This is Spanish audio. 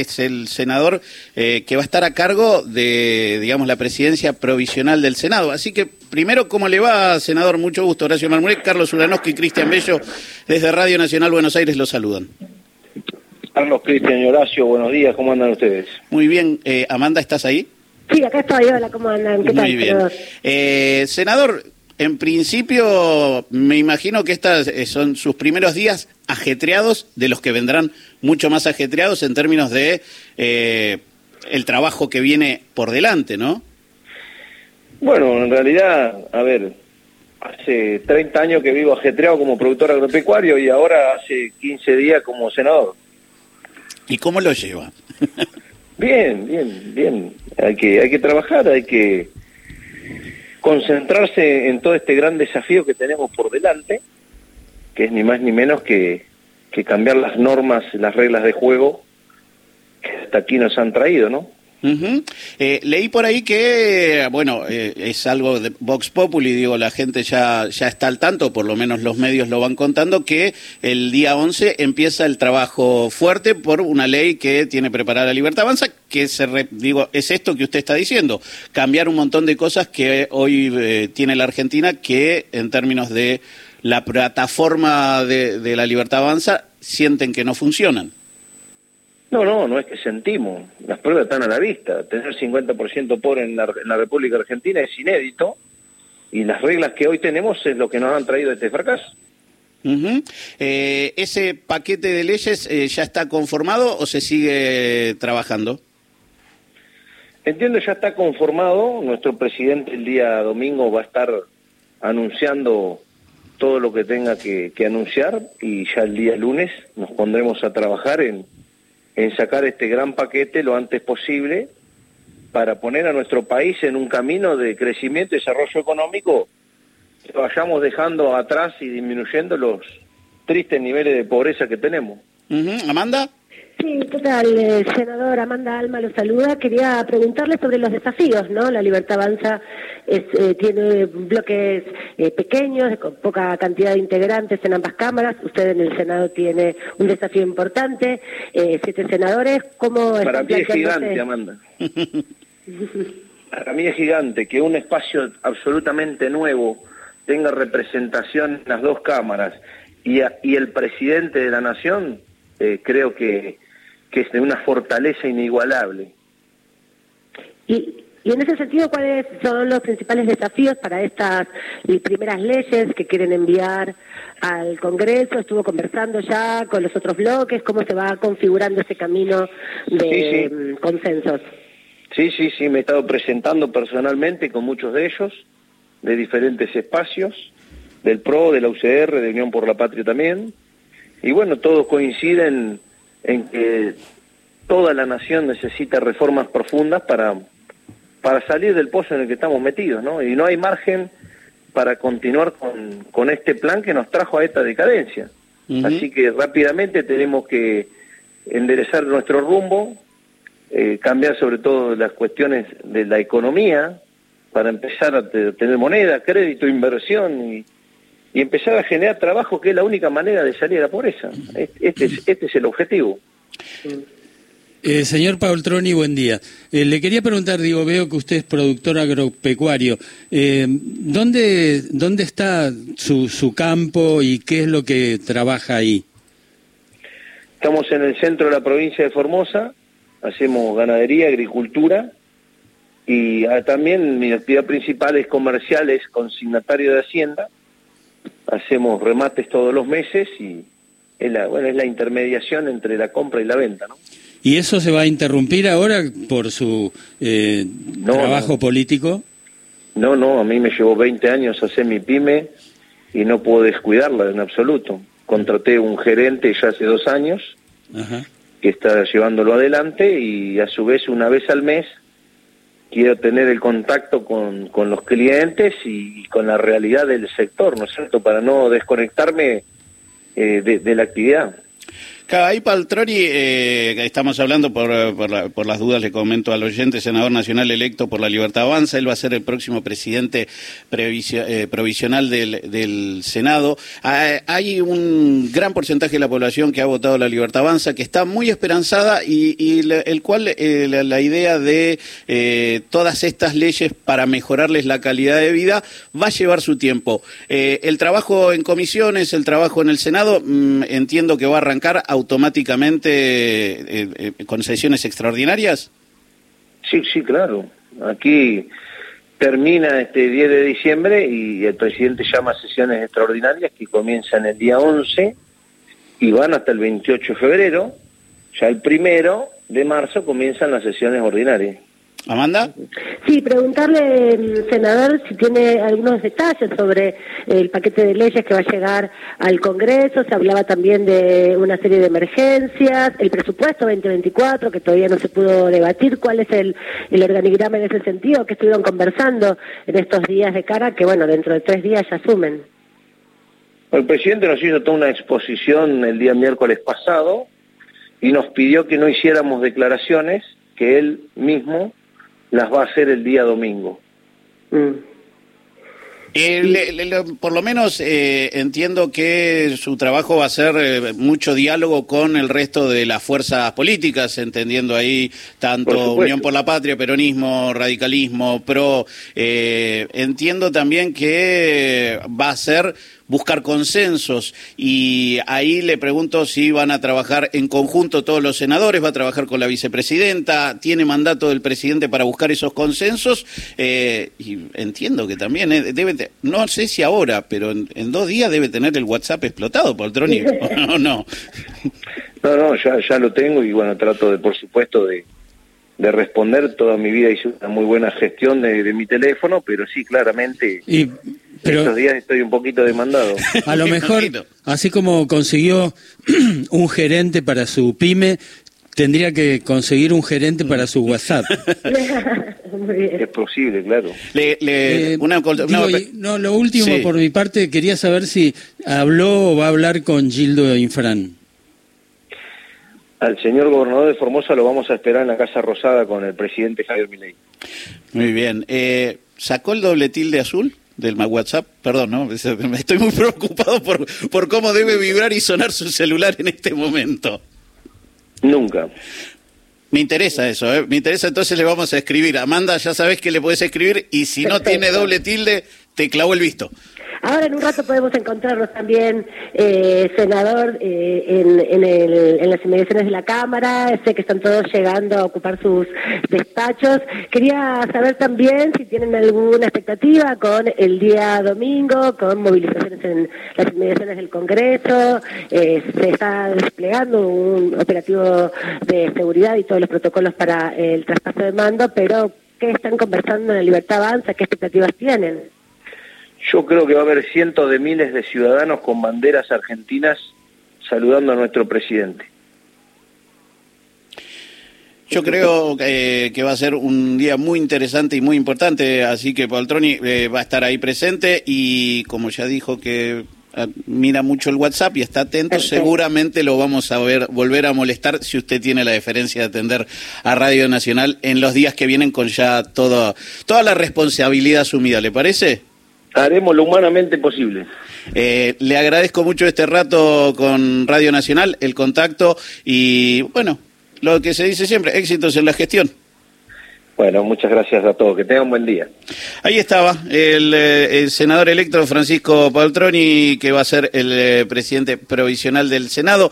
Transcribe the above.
es el senador que va a estar a cargo de, digamos, la presidencia provisional del Senado. Así que, primero, ¿cómo le va, senador? Mucho gusto. Horacio Marmurek, Carlos Ulanowski y Cristian Bello, desde Radio Nacional Buenos Aires, los saludan. Carlos, Cristian y Horacio, buenos días, ¿cómo andan ustedes? Muy bien. Amanda, ¿estás ahí? Sí, acá estoy, hola, ¿cómo andan? ¿Qué Muy bien. senador, en principio, me imagino que estos eh, son sus primeros días ajetreados, de los que vendrán mucho más ajetreados en términos de eh, el trabajo que viene por delante, ¿no? Bueno, en realidad, a ver, hace 30 años que vivo ajetreado como productor agropecuario y ahora hace 15 días como senador. ¿Y cómo lo lleva? bien, bien, bien. Hay que, hay que trabajar, hay que concentrarse en todo este gran desafío que tenemos por delante, que es ni más ni menos que, que cambiar las normas, las reglas de juego que hasta aquí nos han traído, ¿no? Eh, leí por ahí que, bueno, eh, es algo de Vox Populi, digo, la gente ya, ya está al tanto, por lo menos los medios lo van contando, que el día 11 empieza el trabajo fuerte por una ley que tiene preparada la Libertad Avanza, que se digo, es esto que usted está diciendo, cambiar un montón de cosas que hoy eh, tiene la Argentina que en términos de la plataforma de, de la Libertad Avanza sienten que no funcionan. No, no, no es que sentimos. Las pruebas están a la vista. Tener 50% pobre en la, en la República Argentina es inédito y las reglas que hoy tenemos es lo que nos han traído este fracaso. Eh, ¿Ese paquete de leyes eh, ya está conformado o se sigue trabajando? Entiendo, ya está conformado. Nuestro presidente el día domingo va a estar anunciando todo lo que tenga que anunciar y ya el día lunes nos pondremos a trabajar en, sacar este gran paquete lo antes posible para poner a nuestro país en un camino de crecimiento y desarrollo económico que vayamos dejando atrás y disminuyendo los tristes niveles de pobreza que tenemos. Amanda. Sí, ¿qué tal, eh, senador? Amanda Alma lo saluda. Quería preguntarle sobre los desafíos, ¿no? La Libertad Avanza eh, tiene bloques eh, pequeños, con poca cantidad de integrantes en ambas cámaras. Usted en el Senado tiene un desafío importante. siete senadores, ¿cómo Para mí es gigante, Amanda. Para mí es gigante que un espacio absolutamente nuevo tenga representación en las dos cámaras y, y el presidente de la Nación, creo que que es de una fortaleza inigualable. Y, y en ese sentido, ¿cuáles son los principales desafíos para estas primeras leyes que quieren enviar al Congreso? Estuvo conversando ya con los otros bloques, ¿cómo se va configurando ese camino de mm, consensos? Sí, sí, sí, me he estado presentando personalmente con muchos de ellos, de diferentes espacios, del PRO, de la UCR, de Unión por la Patria también, y bueno, todos coinciden en que toda la nación necesita reformas profundas para, para salir del pozo en el que estamos metidos, ¿no? Y no hay margen para continuar con, con este plan que nos trajo a esta decadencia. Así que rápidamente tenemos que enderezar nuestro rumbo, eh, cambiar sobre todo las cuestiones de la economía para empezar a tener moneda, crédito, inversión y, y empezar a generar trabajo, que es la única manera de salir a la pobreza. Este es, este es el objetivo. Eh, señor Paul Troni, buen día. Eh, le quería preguntar, digo, veo que usted es productor agropecuario. Eh, ¿dónde, ¿Dónde está su, su campo y qué es lo que trabaja ahí? Estamos en el centro de la provincia de Formosa, hacemos ganadería, agricultura y ah, también mi actividad principal es comercial, es consignatario de Hacienda hacemos remates todos los meses y es la, bueno, es la intermediación entre la compra y la venta, ¿no? ¿Y eso se va a interrumpir ahora por su eh, trabajo político? No, no, a mí me llevó 20 años hacer mi pyme y no puedo descuidarla en absoluto. Contraté un gerente ya hace dos años que está llevándolo adelante y a su vez una vez al mes quiero tener el contacto con, con los clientes y, con la realidad del sector, ¿no es cierto? Para no desconectarme eh, de, la actividad. Ahí Paltroni, eh, estamos hablando por, por, las dudas, le comento al oyente, senador nacional electo por la Libertad Avanza, él va a ser el próximo presidente eh, provisional del, del Senado. Ah, hay un gran porcentaje de la población que ha votado la Libertad Avanza, que está muy esperanzada y, el cual eh, la, idea de eh, todas estas leyes para mejorarles la calidad de vida va a llevar su tiempo. El trabajo en comisiones, el trabajo en el Senado, mm, entiendo que va a arrancar automáticamente eh, eh, con sesiones extraordinarias? Sí, sí, claro. Aquí termina este 10 de diciembre y el presidente llama sesiones extraordinarias que comienzan el día 11 y van hasta el 28 de febrero. Ya el primero de marzo comienzan las sesiones ordinarias. Amanda. Sí, preguntarle, mm, senador, si tiene algunos detalles sobre el paquete de leyes que va a llegar al Congreso. Se hablaba también de una serie de emergencias, el presupuesto 2024, que todavía no se pudo debatir. ¿Cuál es el, el organigrama en ese sentido que estuvieron conversando en estos días de cara que, bueno, dentro de tres días ya asumen? El presidente nos hizo toda una exposición el día miércoles pasado y nos pidió que no hiciéramos declaraciones que él mismo las va a hacer el día domingo. Mm. Eh, por lo menos eh, entiendo que su trabajo va a ser eh, mucho diálogo con el resto de las fuerzas políticas, entendiendo ahí tanto Unión por la Patria, peronismo, radicalismo, pro. entiendo también que va a ser buscar consensos. Y ahí le pregunto si van a trabajar en conjunto todos los senadores, va a trabajar con la vicepresidenta, tiene mandato del presidente para buscar esos consensos. Eh, y entiendo que también eh, debe, no sé si ahora, pero en, dos días debe tener el WhatsApp explotado, por ¿o no? No, no, ya, ya lo tengo y bueno, trato de, por supuesto, de, de responder. Toda mi vida hice una muy buena gestión de, mi teléfono, pero sí, claramente, y, estos días estoy un poquito demandado. A lo mejor, así como consiguió un gerente para su pyme, tendría que conseguir un gerente para su WhatsApp. es posible, claro. Eh, no, lo último por mi parte, quería saber si habló o va a hablar con Gildo Infran. Al señor gobernador de Formosa lo vamos a esperar en la Casa Rosada con el presidente Javier Milei. Muy bien. Eh, ¿Sacó el doble tilde azul? del WhatsApp, perdón, ¿no? Estoy muy preocupado por, por cómo debe vibrar y sonar su celular en este momento. Nunca. Me interesa eso, ¿eh? Me interesa, entonces le vamos a escribir. Amanda, ya sabes que le puedes escribir y si no tiene doble tilde, te clavó el visto. Ahora en un rato podemos encontrarnos también, eh, senador, eh, en, en, el, en, las inmediaciones de la Cámara. Sé que están todos llegando a ocupar sus despachos. Quería saber también si tienen alguna expectativa con el día domingo, con movilizaciones en las inmediaciones del Congreso. Eh, se está desplegando un operativo de seguridad y todos los protocolos para el traspaso de mando, pero ¿qué están conversando en la Libertad Avanza? ¿Qué expectativas tienen? Yo creo que va a haber cientos de miles de ciudadanos con banderas argentinas saludando a nuestro presidente. Yo creo que, va a ser un día muy interesante y muy importante, así que Paltroni eh, va a estar ahí presente y como ya dijo que mira mucho el WhatsApp y está atento, seguramente lo vamos a ver, volver a molestar si usted tiene la deferencia de atender a Radio Nacional en los días que vienen con ya toda, toda la responsabilidad asumida, ¿le parece? Haremos lo humanamente posible. Eh, le agradezco mucho este rato con Radio Nacional, el contacto y, bueno, lo que se dice siempre, éxitos en la gestión. Bueno, muchas gracias a todos. Que tengan un buen día. Ahí estaba el, eh, senador electo Francisco Paltroni, que va a ser el eh, presidente provisional del Senado.